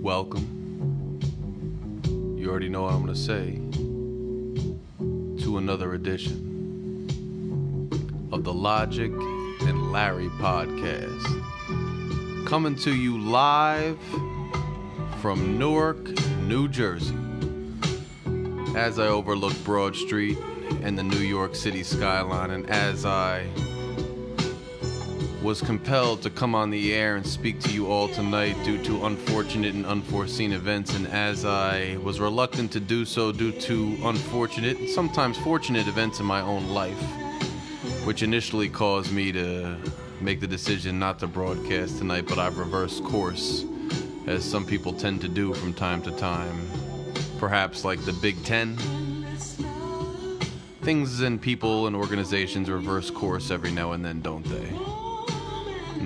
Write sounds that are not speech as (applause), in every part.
welcome. You already know what I'm going to say. To another edition of the Logic and Larry podcast. Coming to you live from Newark, New Jersey. As I overlook Broad Street and the New York City skyline, and as I was compelled to come on the air and speak to you all tonight due to unfortunate and unforeseen events, and as I was reluctant to do so due to unfortunate, and sometimes fortunate events in my own life, which initially caused me to make the decision not to broadcast tonight, but I've reversed course, as some people tend to do from time to time. Perhaps like the Big Ten. Things and people and organizations reverse course every now and then, don't they?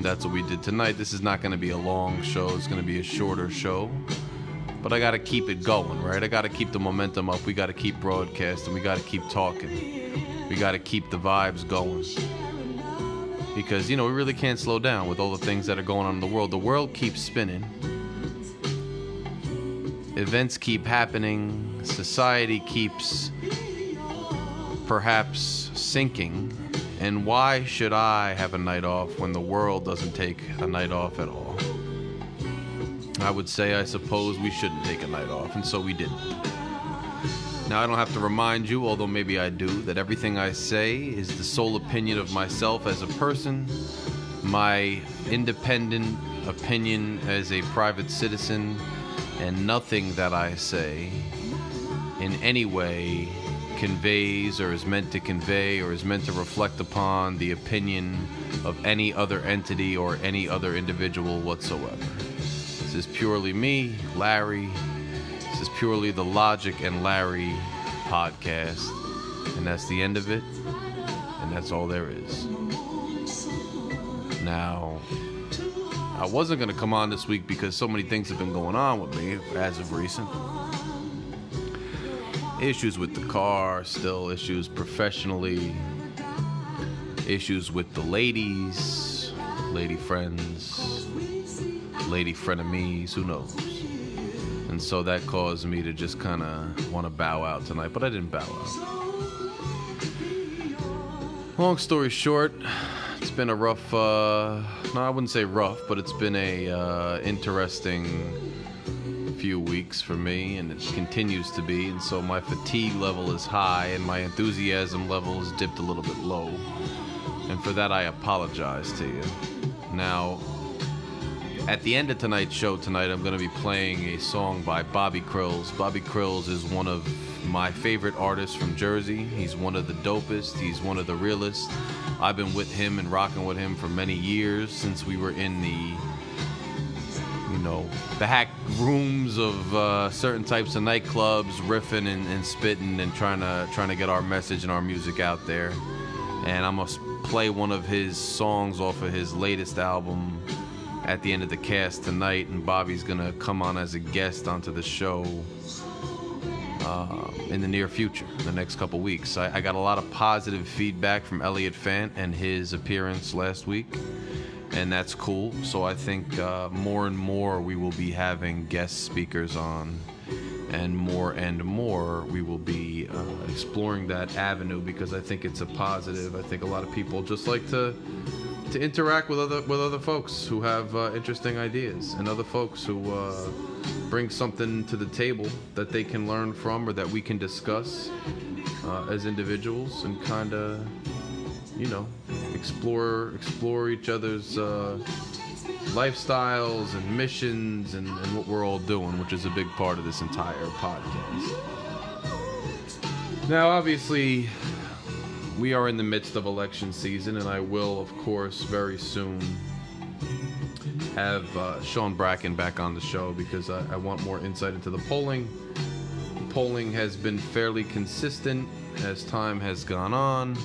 That's what we did tonight. This is not going to be a long show, it's going to be a shorter show. But I got to keep it going, right? I got to keep the momentum up. We got to keep broadcasting. We got to keep talking. We got to keep the vibes going. Because, you know, we really can't slow down with all the things that are going on in the world. The world keeps spinning, events keep happening, society keeps perhaps sinking. And why should I have a night off when the world doesn't take a night off at all? I would say, I suppose we shouldn't take a night off, and so we didn't. Now, I don't have to remind you, although maybe I do, that everything I say is the sole opinion of myself as a person, my independent opinion as a private citizen, and nothing that I say in any way conveys or is meant to convey or is meant to reflect upon the opinion of any other entity or any other individual whatsoever. This is purely me, Larry. This is purely the Logic and Larry podcast. And that's the end of it. And that's all there is. Now, I wasn't going to come on this week because so many things have been going on with me as of recent issues with the car, still issues professionally, issues with the ladies, lady friends, lady frenemies, who knows. And so that caused me to just kind of want to bow out tonight, but I didn't bow out. Long story short, it's been a rough, uh, no, I wouldn't say rough, but it's been a uh, interesting few weeks for me, and it continues to be. And so my fatigue level is high, and my enthusiasm level has dipped a little bit low. And for that, I apologize to you. Now, at the end of tonight's show tonight, I'm going to be playing a song by Bobby Krills. Bobby Krills is one of my favorite artists from Jersey. He's one of the dopest. He's one of the realest. I've been with him and rocking with him for many years since we were in the know, the hack rooms of uh, certain types of nightclubs, riffing and, and, spitting and trying to trying to get our message and our music out there. And I'm gonna play one of his songs off of his latest album at the end of the cast tonight, and Bobby's gonna come on as a guest onto the show. Uh, in the near future, the next couple weeks. I, I got a lot of positive feedback from Elliot Fant and his appearance last week and that's cool. So I think uh, more and more we will be having guest speakers on, and more and more we will be uh, exploring that avenue because I think it's a positive. I think a lot of people just like to to interact with other with other folks who have uh, interesting ideas and other folks who uh, bring something to the table that they can learn from or that we can discuss uh, as individuals and kind of you know, explore explore each other's uh, lifestyles and missions and, and what we're all doing, which is a big part of this entire podcast. Now, obviously, we are in the midst of election season, and I will, of course, very soon have uh, Sean Bracken back on the show because I, I want more insight into the polling. Polling has been fairly consistent as time has gone on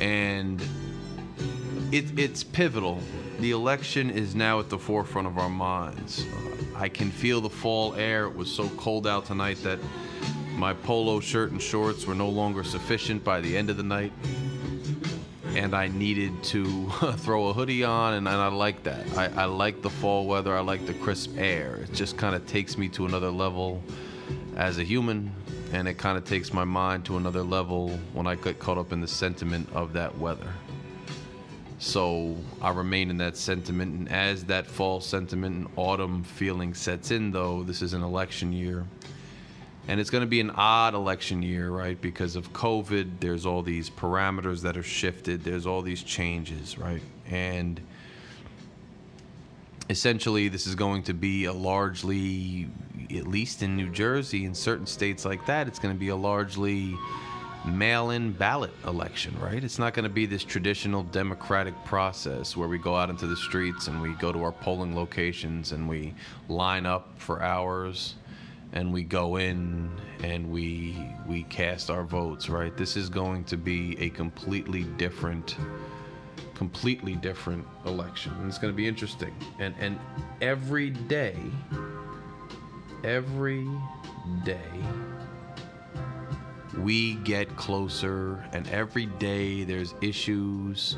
and it, it's pivotal. The election is now at the forefront of our minds. Uh, I can feel the fall air. It was so cold out tonight that my polo shirt and shorts were no longer sufficient by the end of the night. and I needed to (laughs) throw a hoodie on, and, I like that. I, I like the fall weather. I like the crisp air. It just kind of takes me to another level as a human, and it kind of takes my mind to another level when I get caught up in the sentiment of that weather. So I remain in that sentiment, and as that fall sentiment and autumn feeling sets in, though, this is an election year. And it's going to be an odd election year, right? Because of COVID, there's all these parameters that are shifted, there's all these changes, right? And essentially, this is going to be a largely, at least in New Jersey, in certain states like that, it's going to be a largely mail in ballot election, right? It's not going to be this traditional democratic process where we go out into the streets and we go to our polling locations and we line up for hours and we go in and we we cast our votes right? This is going to be a completely different completely different election. And it's going to be interesting. And and every day every day we get closer and every day there's issues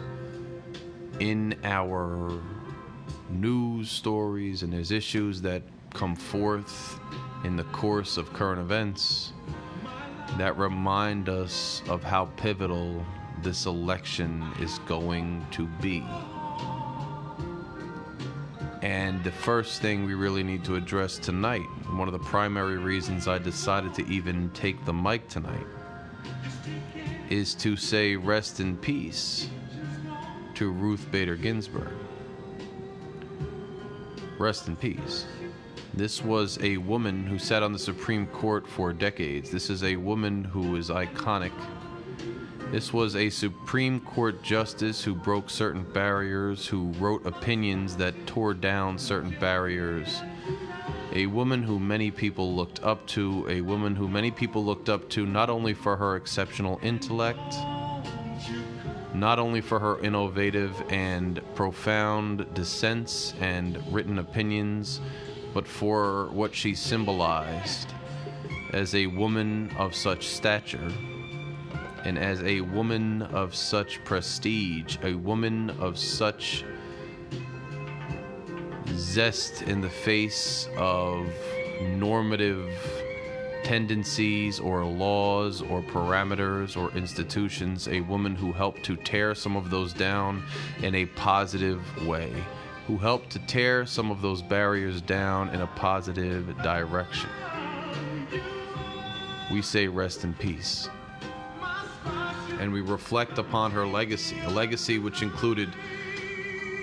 in our news stories and there's issues that come forth in the course of current events that remind us of how pivotal this election is going to be. And the first thing we really need to address tonight, one of the primary reasons I decided to even take the mic tonight, is to say rest in peace to Ruth Bader Ginsburg. Rest in peace. This was a woman who sat on the Supreme Court for decades. This is a woman who is iconic. This was a Supreme Court justice who broke certain barriers, who wrote opinions that tore down certain barriers. A woman who many people looked up to, a woman who many people looked up to not only for her exceptional intellect, not only for her innovative and profound dissents and written opinions, but for what she symbolized as a woman of such stature and as a woman of such prestige, a woman of such zest in the face of normative tendencies or laws or parameters or institutions, a woman who helped to tear some of those down in a positive way who helped to tear some of those barriers down in a positive direction. We say rest in peace. And we reflect upon her legacy, a legacy which included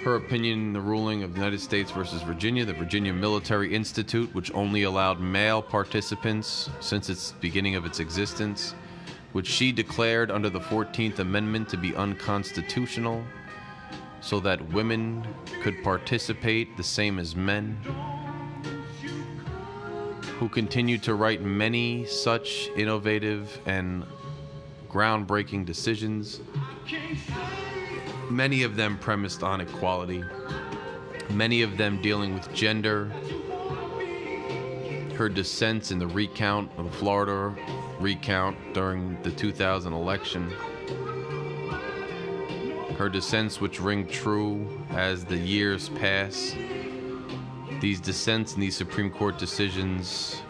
her opinion in the ruling of the United States versus Virginia, the Virginia Military Institute, which only allowed male participants since its beginning of its existence, which she declared under the 14th Amendment to be unconstitutional so that women could participate the same as men, who continued to write many such innovative and groundbreaking decisions, many of them premised on equality, many of them dealing with gender. Her dissents in the recount of the Florida recount during the 2000 election her dissents which ring true as the years pass. These dissents and these Supreme Court decisions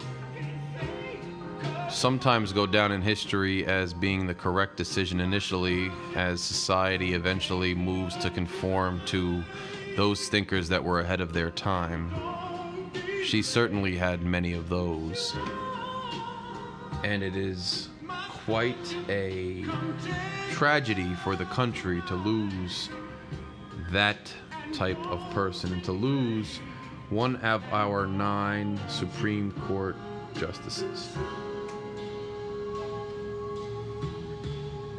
sometimes go down in history as being the correct decision initially, as society eventually moves to conform to those thinkers that were ahead of their time. She certainly had many of those. And it is quite a tragedy for the country to lose that type of person, and to lose one of our nine Supreme Court justices.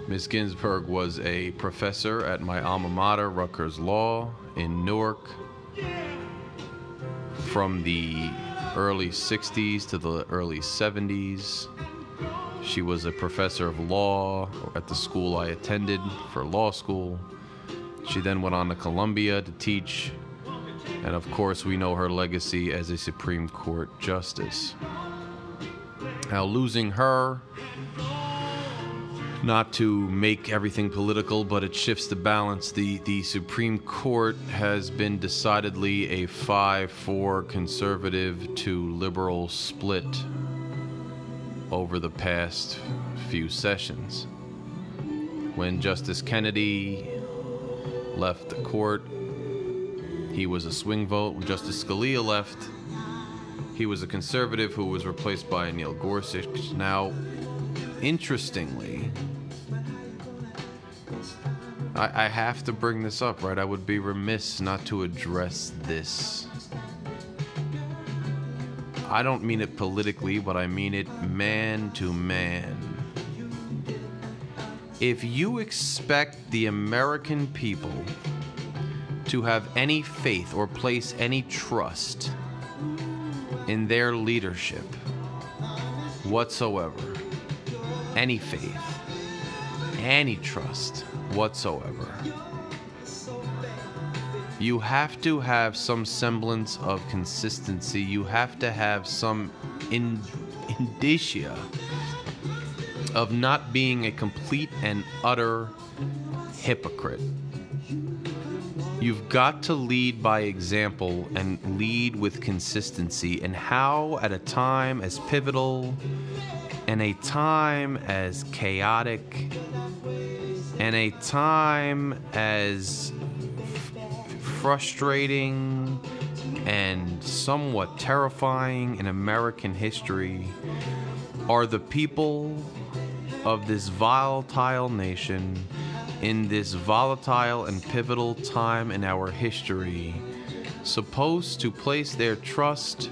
Ms. Ginsburg was a professor at my alma mater, Rutgers Law, in Newark, from the early 60s to the early 70s. She was a professor of law at the school I attended for law school. She then went on to Columbia to teach, and of course, we know her legacy as a Supreme Court justice. Now, losing her not to make everything political, but it shifts the balance. The the Supreme Court has been decidedly a 5-4 conservative to liberal split over the past few sessions. When Justice Kennedy left the court, he was a swing vote. When Justice Scalia left, he was a conservative who was replaced by Neil Gorsuch. Now, interestingly, I, I have to bring this up, right? I would be remiss not to address this. I don't mean it politically, but I mean it man to man. If you expect the American people to have any faith or place any trust in their leadership whatsoever, any faith, any trust whatsoever. You have to have some semblance of consistency. You have to have some in, indicia of not being a complete and utter hypocrite. You've got to lead by example and lead with consistency. And how, at a time as pivotal and a time as chaotic and a time as frustrating and somewhat terrifying in American history are the people of this volatile nation in this volatile and pivotal time in our history supposed to place their trust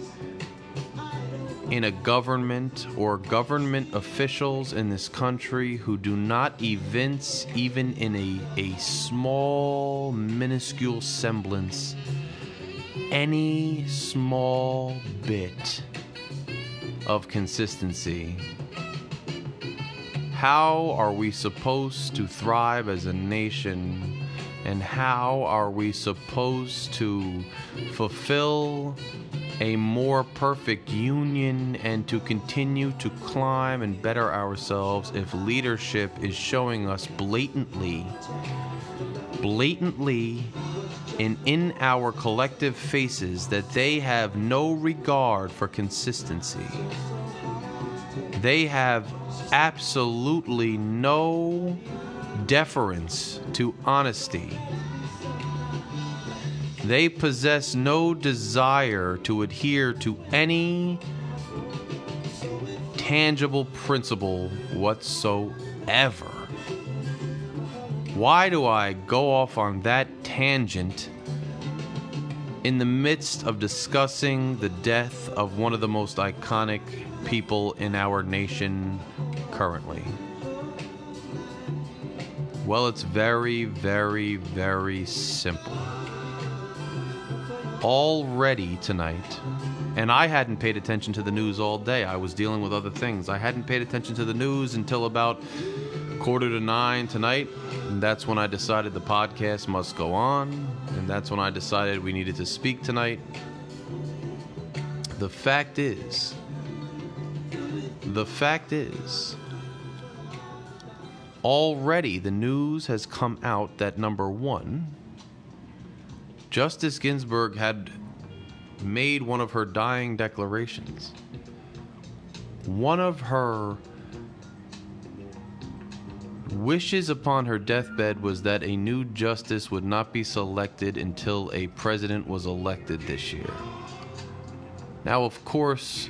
in a government or government officials in this country who do not evince, even in a, a small, minuscule semblance, any small bit of consistency. How are we supposed to thrive as a nation? And how are we supposed to fulfill a more perfect union and to continue to climb and better ourselves if leadership is showing us blatantly, blatantly, and in our collective faces that they have no regard for consistency? They have absolutely no deference to honesty. They possess no desire to adhere to any tangible principle whatsoever. Why do I go off on that tangent in the midst of discussing the death of one of the most iconic people in our nation currently? Well, it's very, very, very simple. Already tonight, and I hadn't paid attention to the news all day. I was dealing with other things. I hadn't paid attention to the news until about quarter to nine tonight. And that's when I decided the podcast must go on. And that's when I decided we needed to speak tonight. The fact is, the fact is, already the news has come out that number one, Justice Ginsburg had made one of her dying declarations. One of her wishes upon her deathbed was that a new justice would not be selected until a president was elected this year. Now, of course,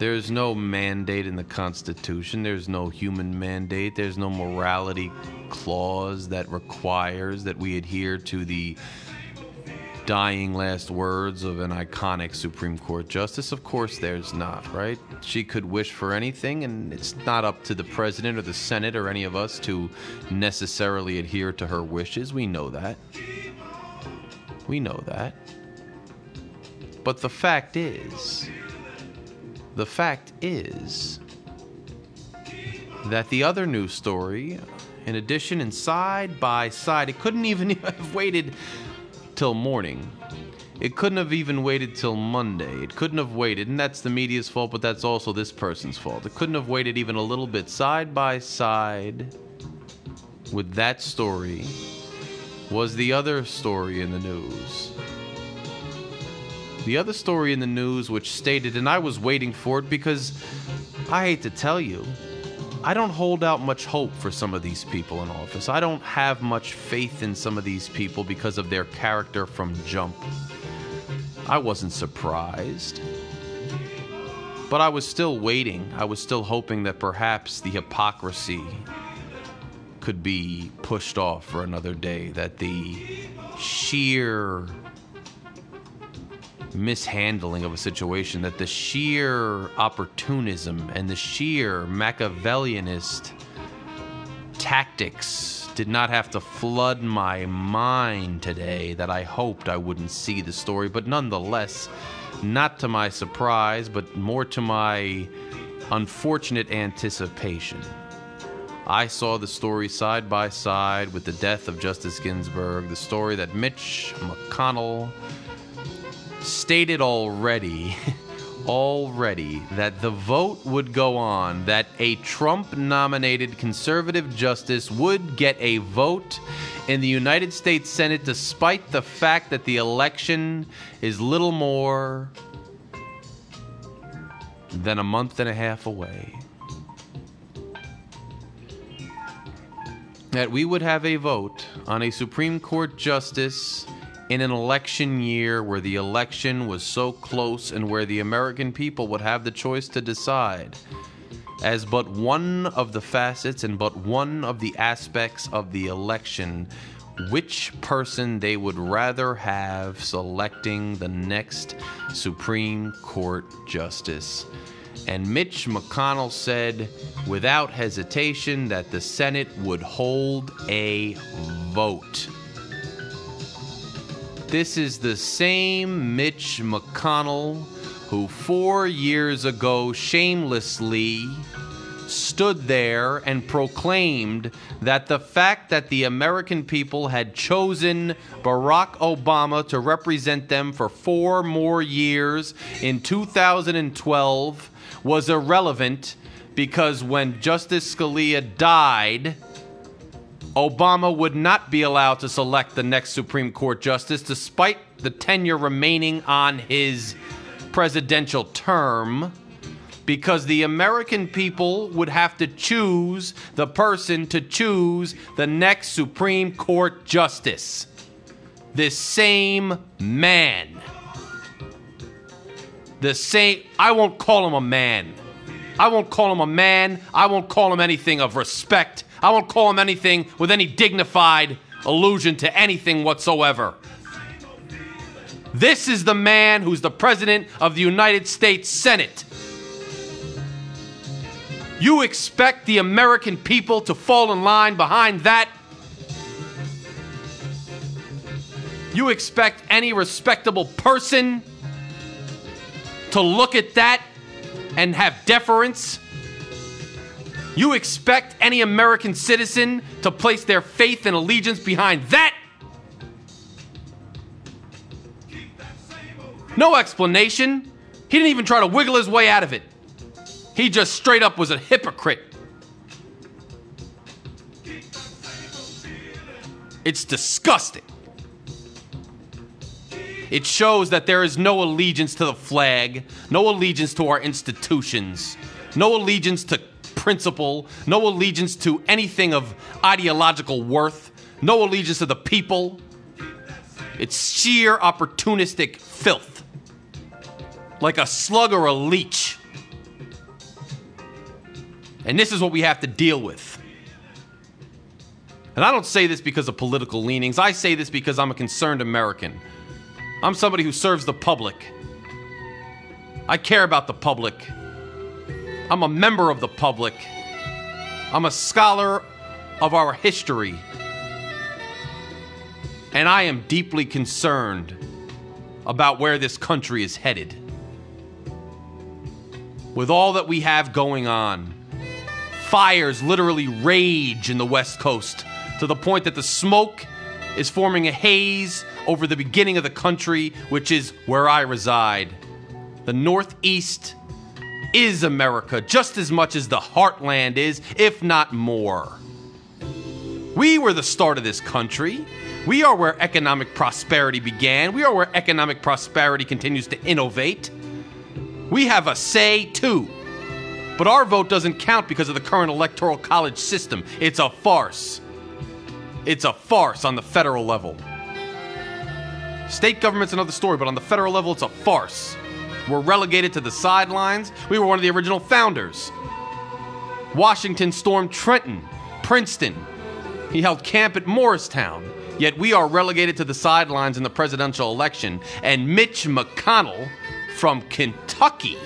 there's no mandate in the Constitution. There's no human mandate. There's no morality clause that requires that we adhere to the dying last words of an iconic Supreme Court justice? Of course, there's not, right? She could wish for anything, and it's not up to the president or the Senate or any of us to necessarily adhere to her wishes. We know that. We know that. But the fact is, the fact is that the other news story, in addition and side by side, it couldn't even (laughs) have waited till morning. it couldn't have even waited till Monday. It couldn't have waited, and that's the media's fault, but that's also this person's fault. It couldn't have waited even a little bit side by side with that story was the other story in the news. The other story in the news, which stated, and I was waiting for it because I hate to tell you, I don't hold out much hope for some of these people in office. I don't have much faith in some of these people because of their character from jump. I wasn't surprised. But I was still waiting. I was still hoping that perhaps the hypocrisy could be pushed off for another day, that the sheer mishandling of a situation, that the sheer opportunism and the sheer Machiavellianist tactics did not have to flood my mind today that I hoped I wouldn't see the story, but nonetheless, not to my surprise, but more to my unfortunate anticipation. I saw the story side by side with the death of Justice Ginsburg, the story that Mitch McConnell stated already, (laughs) already, that the vote would go on, that a Trump nominated conservative justice would get a vote in the United States Senate despite the fact that the election is little more than a month and a half away. That we would have a vote on a Supreme Court justice in an election year where the election was so close and where the American people would have the choice to decide as but one of the facets and but one of the aspects of the election which person they would rather have selecting the next Supreme Court justice. And Mitch McConnell said without hesitation that the Senate would hold a vote. This is the same Mitch McConnell who four years ago shamelessly stood there and proclaimed that the fact that the American people had chosen Barack Obama to represent them for four more years in 2012 was irrelevant because when Justice Scalia died, Obama would not be allowed to select the next Supreme Court justice despite the tenure remaining on his presidential term because the American people would have to choose the person to choose the next Supreme Court justice. This same man. The same, I won't call him a man. I won't call him a man. I won't call him anything of respect. I won't call him anything with any dignified allusion to anything whatsoever. This is the man who's the president of the United States Senate. You expect the American people to fall in line behind that? You expect any respectable person to look at that and have deference? You expect any American citizen to place their faith and allegiance behind that? No explanation. He didn't even try to wiggle his way out of it. He just straight up was a hypocrite. It's disgusting. It shows that there is no allegiance to the flag, no allegiance to our institutions, no allegiance to principle, no allegiance to anything of ideological worth, no allegiance to the people. It's sheer opportunistic filth, like a slug or a leech. And this is what we have to deal with. And I don't say this because of political leanings. I say this because I'm a concerned American. I'm somebody who serves the public. I care about the public. I'm a member of the public. I'm a scholar of our history. And I am deeply concerned about where this country is headed. With all that we have going on, fires literally rage in the West Coast to the point that the smoke is forming a haze over the beginning of the country, which is where I reside. The Northeast is America just as much as the heartland is, if not more. We were the start of this country. We are where economic prosperity began. We are where economic prosperity continues to innovate. We have a say too. But our vote doesn't count because of the current electoral college system. It's a farce. It's a farce on the federal level. State government's another story, but on the federal level, it's a farce. We're relegated to the sidelines. We were one of the original founders. Washington stormed Trenton, Princeton. He held camp at Morristown. Yet we are relegated to the sidelines in the presidential election. And Mitch McConnell from Kentucky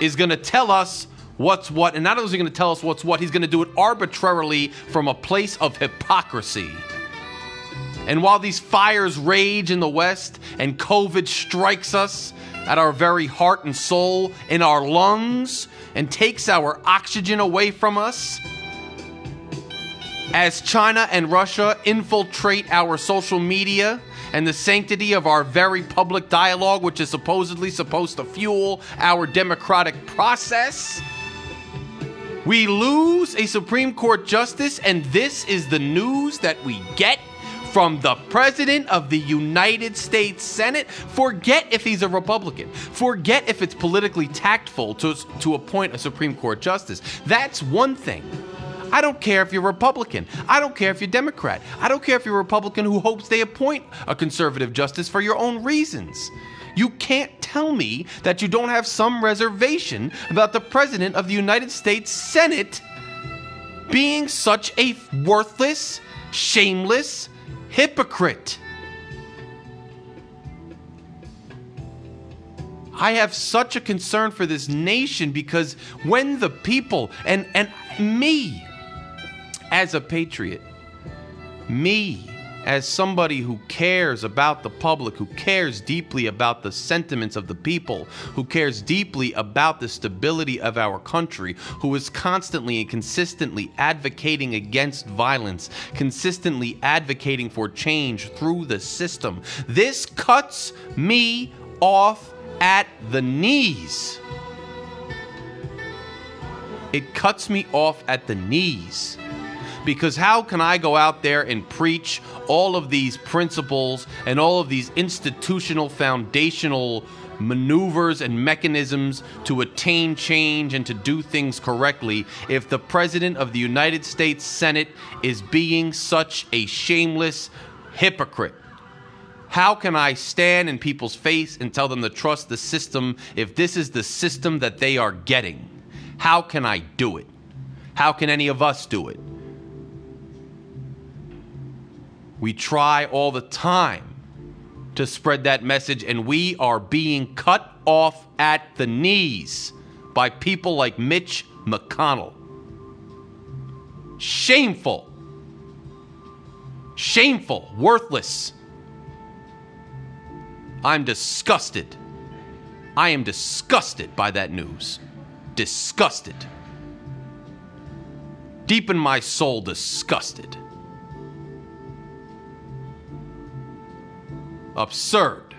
is going to tell us what's what. And not only is he going to tell us what's what, he's going to do it arbitrarily from a place of hypocrisy. And while these fires rage in the West and COVID strikes us at our very heart and soul, in our lungs, and takes our oxygen away from us, as China and Russia infiltrate our social media and the sanctity of our very public dialogue, which is supposedly supposed to fuel our democratic process. We lose a Supreme Court justice, and this is the news that we get from the President of the United States Senate. Forget if he's a Republican. Forget if it's politically tactful to, to appoint a Supreme Court justice. That's one thing. I don't care if you're Republican. I don't care if you're Democrat. I don't care if you're a Republican who hopes they appoint a conservative justice for your own reasons. You can't tell me that you don't have some reservation about the President of the United States Senate being such a worthless, shameless hypocrite. I have such a concern for this nation because when the people and and me as a patriot, me as somebody who cares about the public, who cares deeply about the sentiments of the people, who cares deeply about the stability of our country, who is constantly and consistently advocating against violence, consistently advocating for change through the system. This cuts me off at the knees. It cuts me off at the knees. Because how can I go out there and preach all of these principles and all of these institutional, foundational maneuvers and mechanisms to attain change and to do things correctly if the President of the United States Senate is being such a shameless hypocrite? How can I stand in people's face and tell them to trust the system if this is the system that they are getting? How can I do it? How can any of us do it? We try all the time to spread that message, and we are being cut off at the knees by people like Mitch McConnell. Shameful. Shameful. Worthless. I'm disgusted. I am disgusted by that news. Disgusted. Deep in my soul, disgusted. Absurd.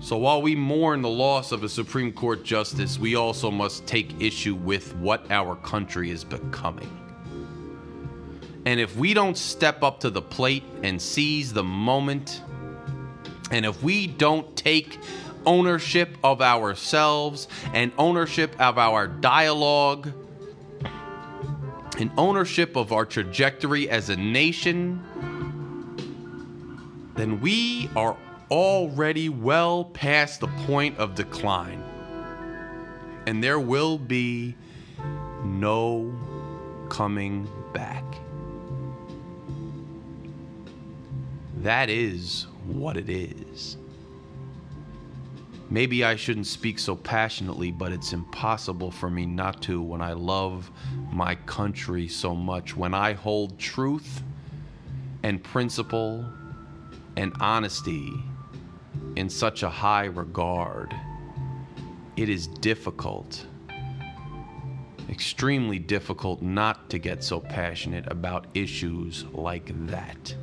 So while we mourn the loss of a Supreme Court justice, we also must take issue with what our country is becoming. And if we don't step up to the plate and seize the moment, and if we don't take ownership of ourselves and ownership of our dialogue, and ownership of our trajectory as a nation, then we are already well past the point of decline. And there will be no coming back. That is what it is. Maybe I shouldn't speak so passionately, but it's impossible for me not to when I love my country so much. When I hold truth and principle and honesty in such a high regard, it is difficult extremely difficult not to get so passionate about issues like that.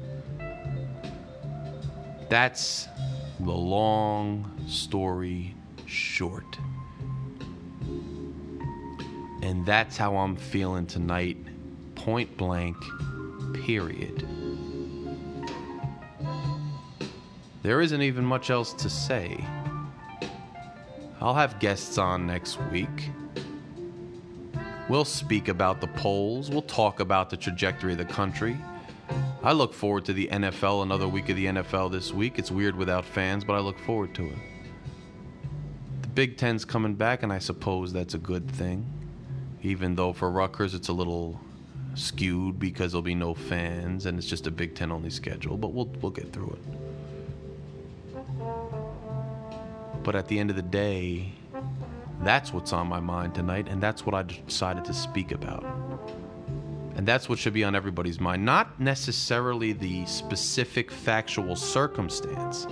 That's the long story short. And that's how I'm feeling tonight, point blank, period. There isn't even much else to say. I'll have guests on next week. We'll speak about the polls. We'll talk about the trajectory of the country. I look forward to the NFL, another week of the NFL this week. It's weird without fans, but I look forward to it. The Big Ten's coming back, and I suppose that's a good thing. Even though for Rutgers it's a little skewed because there'll be no fans and it's just a Big Ten only schedule, but we'll we'll get through it. But at the end of the day, that's what's on my mind tonight, and that's what I decided to speak about. And that's what should be on everybody's mind. Not necessarily the specific factual circumstance.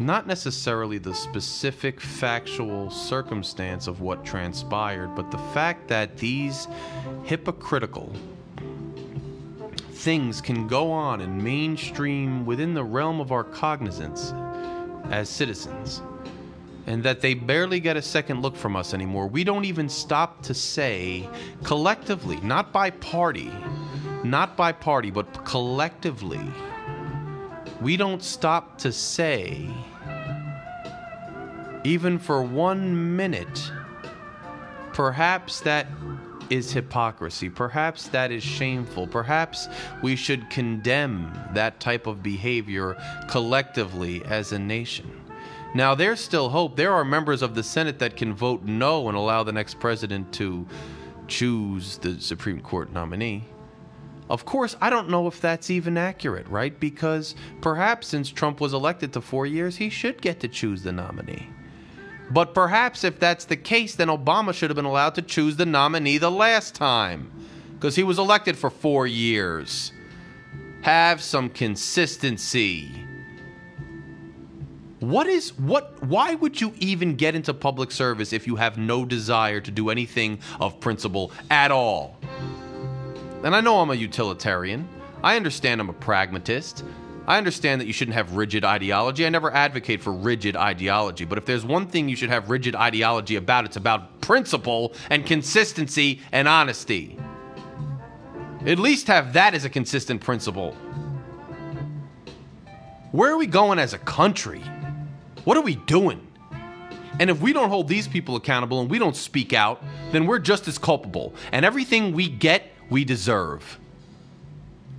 Not necessarily the specific factual circumstance of what transpired, but the fact that these hypocritical things can go on in mainstream within the realm of our cognizance as citizens and that they barely get a second look from us anymore. We don't even stop to say collectively, not by party, not by party, but collectively, we don't stop to say, even for one minute, perhaps that is hypocrisy. Perhaps that is shameful. Perhaps we should condemn that type of behavior collectively as a nation. Now, there's still hope. There are members of the Senate that can vote no and allow the next president to choose the Supreme Court nominee. Of course, I don't know if that's even accurate, right? Because perhaps since Trump was elected to four years, he should get to choose the nominee. But perhaps if that's the case, then Obama should have been allowed to choose the nominee the last time because he was elected for four years. Have some consistency. What is what why would you even get into public service if you have no desire to do anything of principle at all? And I know I'm a utilitarian. I understand I'm a pragmatist. I understand that you shouldn't have rigid ideology. I never advocate for rigid ideology. But if there's one thing you should have rigid ideology about, it's about principle and consistency and honesty. At least have that as a consistent principle. Where are we going as a country? What are we doing? And if we don't hold these people accountable and we don't speak out, then we're just as culpable. And everything we get, we deserve.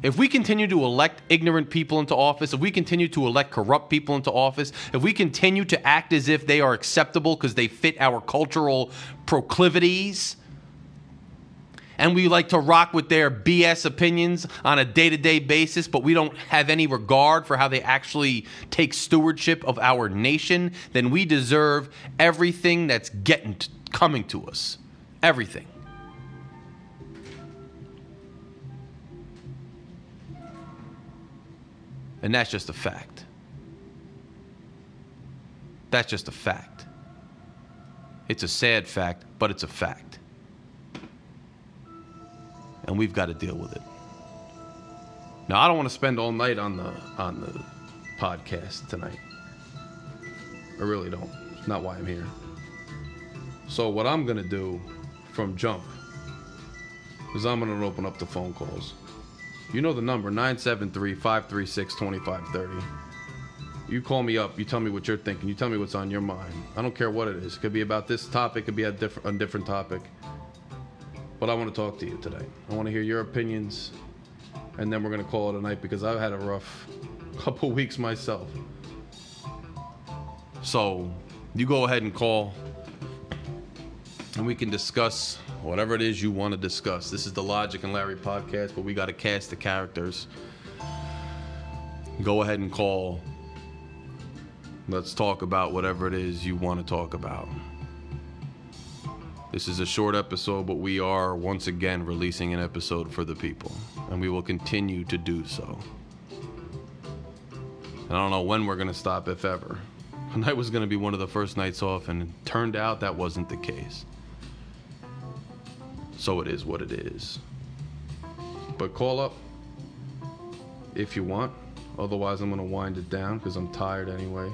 If we continue to elect ignorant people into office, if we continue to elect corrupt people into office, if we continue to act as if they are acceptable because they fit our cultural proclivities, and we like to rock with their BS opinions on a day to day basis, but we don't have any regard for how they actually take stewardship of our nation, then we deserve everything that's getting coming to us. Everything. And that's just a fact. That's just a fact. It's a sad fact, but it's a fact. And we've got to deal with it. Now, I don't want to spend all night on the on the podcast tonight. I really don't. It's not why I'm here. So what I'm gonna do from jump is I'm gonna open up the phone calls. You know the number 973-536-2530. You call me up. You tell me what you're thinking. You tell me what's on your mind. I don't care what it is. It could be about this topic. It could be a different a different topic. But I want to talk to you today. I want to hear your opinions, and then we're gonna call it a night because I've had a rough couple (laughs) weeks myself. So you go ahead and call, and we can discuss whatever it is you want to discuss. This is the Logic and Larry podcast, but we got to cast the characters. Go ahead and call. Let's talk about whatever it is you want to talk about. This is a short episode, but we are once again releasing an episode for the people, and we will continue to do so. And I don't know when we're going to stop, if ever. (laughs) Tonight was going to be one of the first nights off, and it turned out that wasn't the case. So it is what it is. But call up if you want. Otherwise, I'm going to wind it down because I'm tired anyway.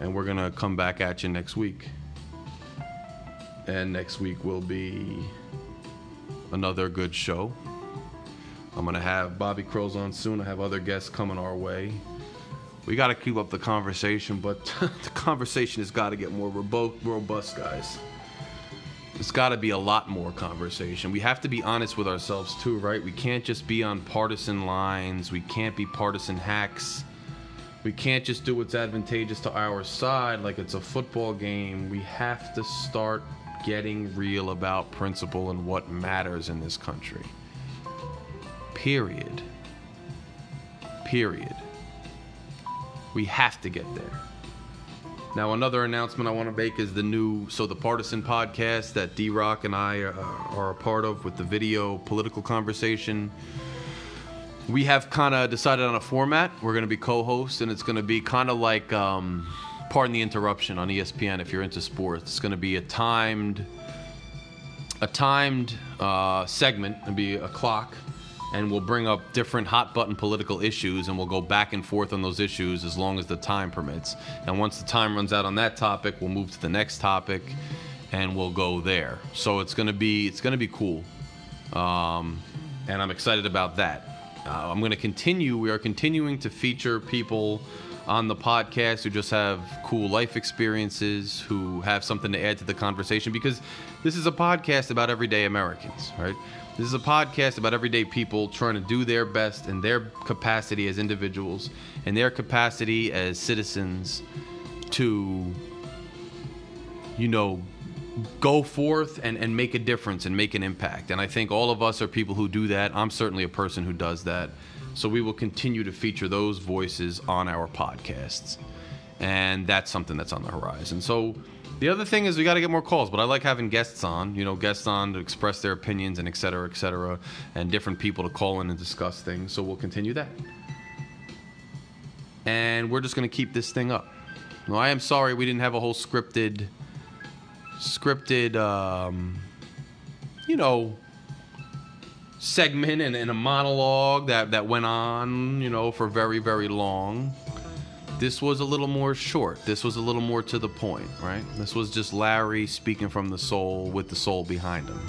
And we're going to come back at you next week. And next week will be another good show. I'm going to have Bobby Crows on soon. I have other guests coming our way. We got to keep up the conversation, but (laughs) the conversation has got to get more robust, guys. It's got to be a lot more conversation. We have to be honest with ourselves too, right? We can't just be on partisan lines. We can't be partisan hacks. We can't just do what's advantageous to our side like it's a football game. We have to start getting real about principle and what matters in this country. Period. Period. We have to get there. Now, another announcement I want to make is the new So the Partisan podcast that D Rock and I uh, are a part of with the video political conversation. We have kind of decided on a format. We're going to be co hosts, and it's going to be kind of like, um, pardon the interruption, on ESPN if you're into sports. It's going to be a timed, a timed uh, segment. It'll be a clock and we'll bring up different hot button political issues and we'll go back and forth on those issues as long as the time permits. And once the time runs out on that topic, we'll move to the next topic and we'll go there. So it's going to be it's going to be cool. Um, and I'm excited about that. Uh, I'm going to continue. We are continuing to feature people on the podcast who just have cool life experiences, who have something to add to the conversation because this is a podcast about everyday Americans, right? This is a podcast about everyday people trying to do their best in their capacity as individuals and their capacity as citizens to, you know, go forth and, and make a difference and make an impact. And I think all of us are people who do that. I'm certainly a person who does that. So we will continue to feature those voices on our podcasts. And that's something that's on the horizon. So the other thing is we got to get more calls, but I like having guests on, you know, guests on to express their opinions and et cetera, et cetera, and different people to call in and discuss things. So we'll continue that. And we're just going to keep this thing up. No, I am sorry we didn't have a whole scripted, scripted, um, you know, segment and, and a monologue that, that went on, you know, for very, very long. This was a little more short. This was a little more to the point, right? This was just Larry speaking from the soul with the soul behind him.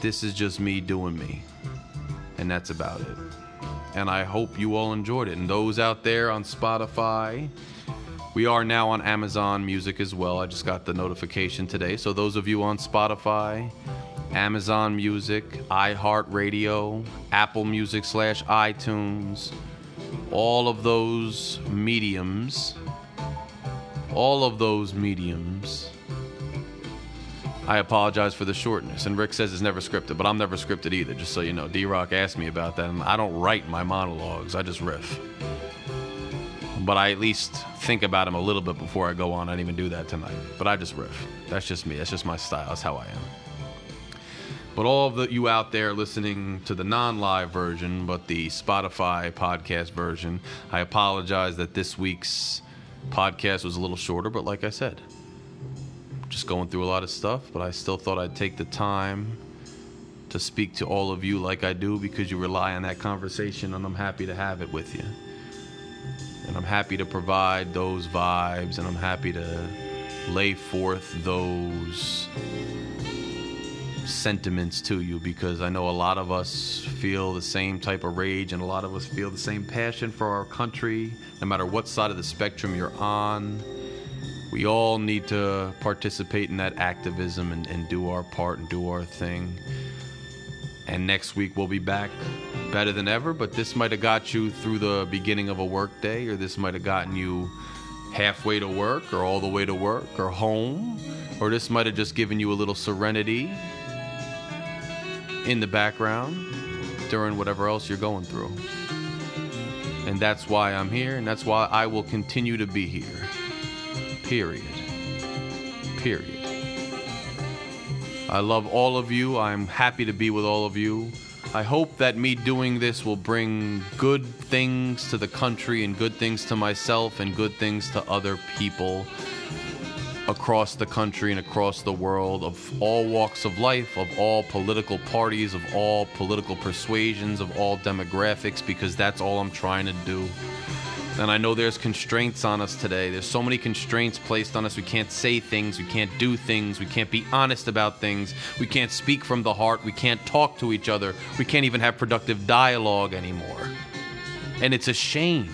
This is just me doing me. And that's about it. And I hope you all enjoyed it. And those out there on Spotify, we are now on Amazon Music as well. I just got the notification today. So those of you on Spotify, Amazon Music, iHeartRadio, Apple Music slash iTunes, all of those mediums, all of those mediums. I apologize for the shortness. And Rick says it's never scripted, but I'm never scripted either, just so you know. D Rock asked me about that, and I don't write my monologues, I just riff. But I at least think about them a little bit before I go on. I didn't even do that tonight. But I just riff. That's just me. That's just my style. That's how I am. But all of the, you out there listening to the non-live version, but the Spotify podcast version, I apologize that this week's podcast was a little shorter. But like I said, just going through a lot of stuff. But I still thought I'd take the time to speak to all of you like I do because you rely on that conversation, and I'm happy to have it with you. And I'm happy to provide those vibes, and I'm happy to lay forth those sentiments to you because I know a lot of us feel the same type of rage and a lot of us feel the same passion for our country, no matter what side of the spectrum you're on. We all need to participate in that activism and, and do our part and do our thing. And next week we'll be back better than ever, but this might have got you through the beginning of a work day, or this might have gotten you halfway to work, or all the way to work, or home, or this might have just given you a little serenity in the background during whatever else you're going through. And that's why I'm here, and that's why I will continue to be here. Period. Period. I love all of you. I'm happy to be with all of you. I hope that me doing this will bring good things to the country and good things to myself and good things to other people across the country and across the world of all walks of life, of all political parties, of all political persuasions, of all demographics, because that's all I'm trying to do. And I know there's constraints on us today. There's so many constraints placed on us. We can't say things, we can't do things, we can't be honest about things, we can't speak from the heart, we can't talk to each other, we can't even have productive dialogue anymore. And it's a shame.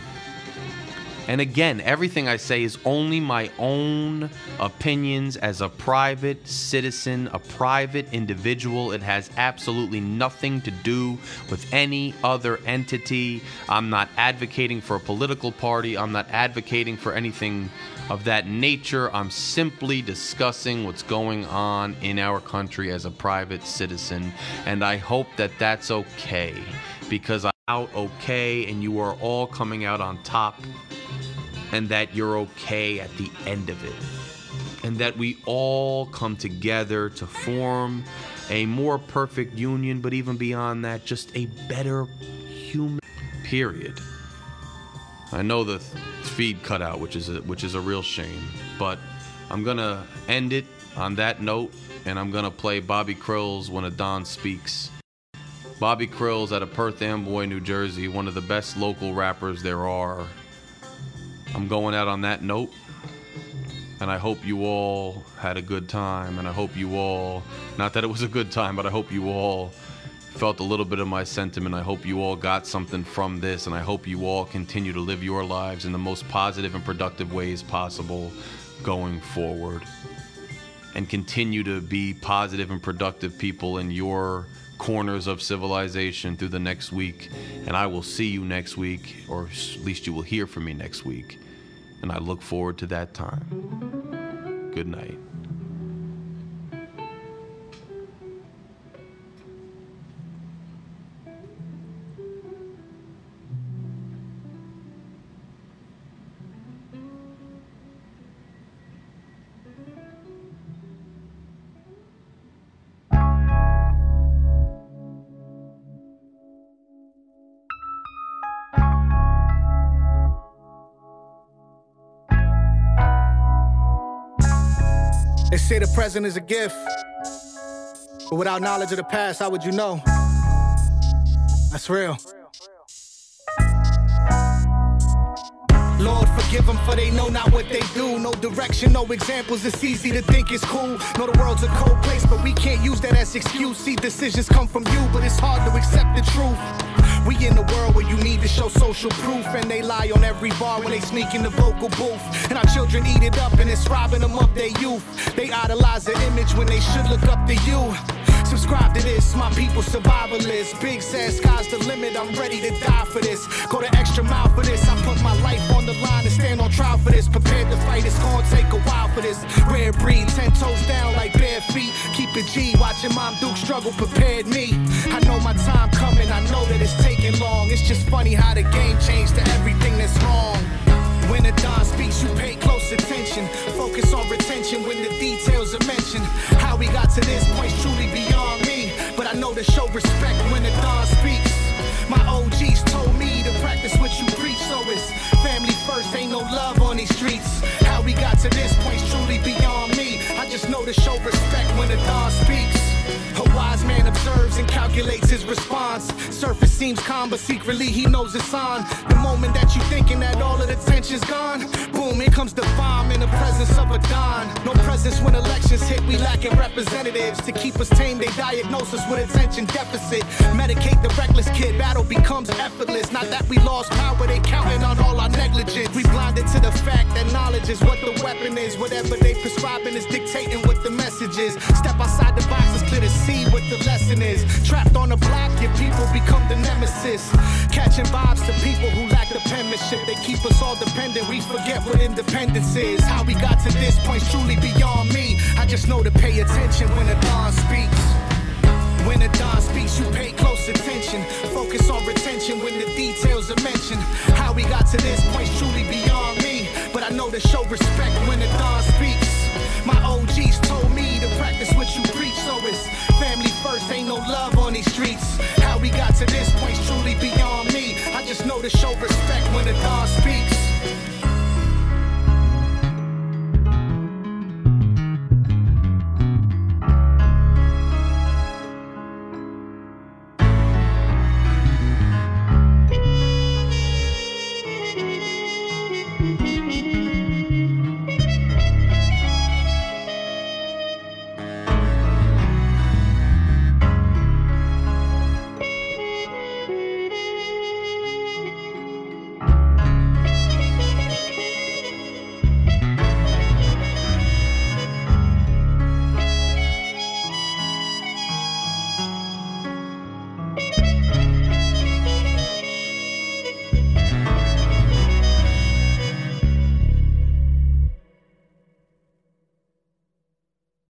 And again, everything I say is only my own opinions as a private citizen, a private individual. It has absolutely nothing to do with any other entity. I'm not advocating for a political party, I'm not advocating for anything of that nature. I'm simply discussing what's going on in our country as a private citizen. And I hope that that's okay because I'm out okay and you are all coming out on top and that you're okay at the end of it. And that we all come together to form a more perfect union, but even beyond that, just a better human period. I know the feed cut out, which is a, which is a real shame, but I'm gonna end it on that note, and I'm gonna play Bobby Krill's "When a Don Speaks." Bobby Krill's out of Perth Amboy, New Jersey, one of the best local rappers there are. I'm going out on that note. And I hope you all had a good time. And I hope you all, not that it was a good time, but I hope you all felt a little bit of my sentiment. I hope you all got something from this. And I hope you all continue to live your lives in the most positive and productive ways possible going forward. And continue to be positive and productive people in your corners of civilization through the next week. And I will see you next week, or at least you will hear from me next week and I look forward to that time. Good night. Present is a gift. But without knowledge of the past, how would you know? That's real. Lord, forgive them for they know not what they do. No direction, no examples. It's easy to think it's cool. Know the world's a cold place, but we can't use that as excuse. See, decisions come from you, but it's hard to accept the truth. We in a world where you need to show social proof, and they lie on every bar when they sneak in the vocal booth. And our children eat it up, and it's robbing them of their youth. They idolize the image when they should look up to you. Subscribe to this, my people survivalist. Big says sky's the limit, I'm ready to die for this. Go the extra mile for this, I put my life on the line and stand on trial for this. Prepared to fight, it's gonna take a while for this. Rare breed, ten toes down like bare feet. Keep it G, watching Mom Duke struggle prepared me. I know my time coming, I know that it's taking long. It's just funny how the game changed to everything that's wrong. When the Don speaks, you pay close attention. Focus on retention when the details are mentioned. How we got to this point's truly beyond me. But I know to show respect when the Don speaks. My OGs told me to practice what you preach, so it's family first, ain't no love on these streets. How we got to this point's truly beyond me. I just know to show respect when the Don speaks. A wise man observes and calculates his response. Surface seems calm, but secretly he knows it's on. The moment that you thinking that all of the tension's gone, boom, here comes the bomb in the presence of a don. No presence when elections hit, we lacking representatives. To keep us tame, they diagnose us with attention deficit. Medicate the reckless kid, battle becomes effortless. Not that we lost power, they counting on all our negligence. We blinded to the fact that knowledge is what the weapon is. Whatever they prescribing is dictating what the message is. Step outside the box, to see what the lesson is. Trapped on the block, your people become the nemesis. Catching vibes to people who lack the penmanship. They keep us all dependent, we forget what independence is. How we got to this point's truly beyond me. I just know to pay attention when the dawn speaks. When the Don speaks, you pay close attention. Focus on retention when the details are mentioned. How we got to this point's truly beyond me. But I know to show respect when the Don speaks. My OGs to show respect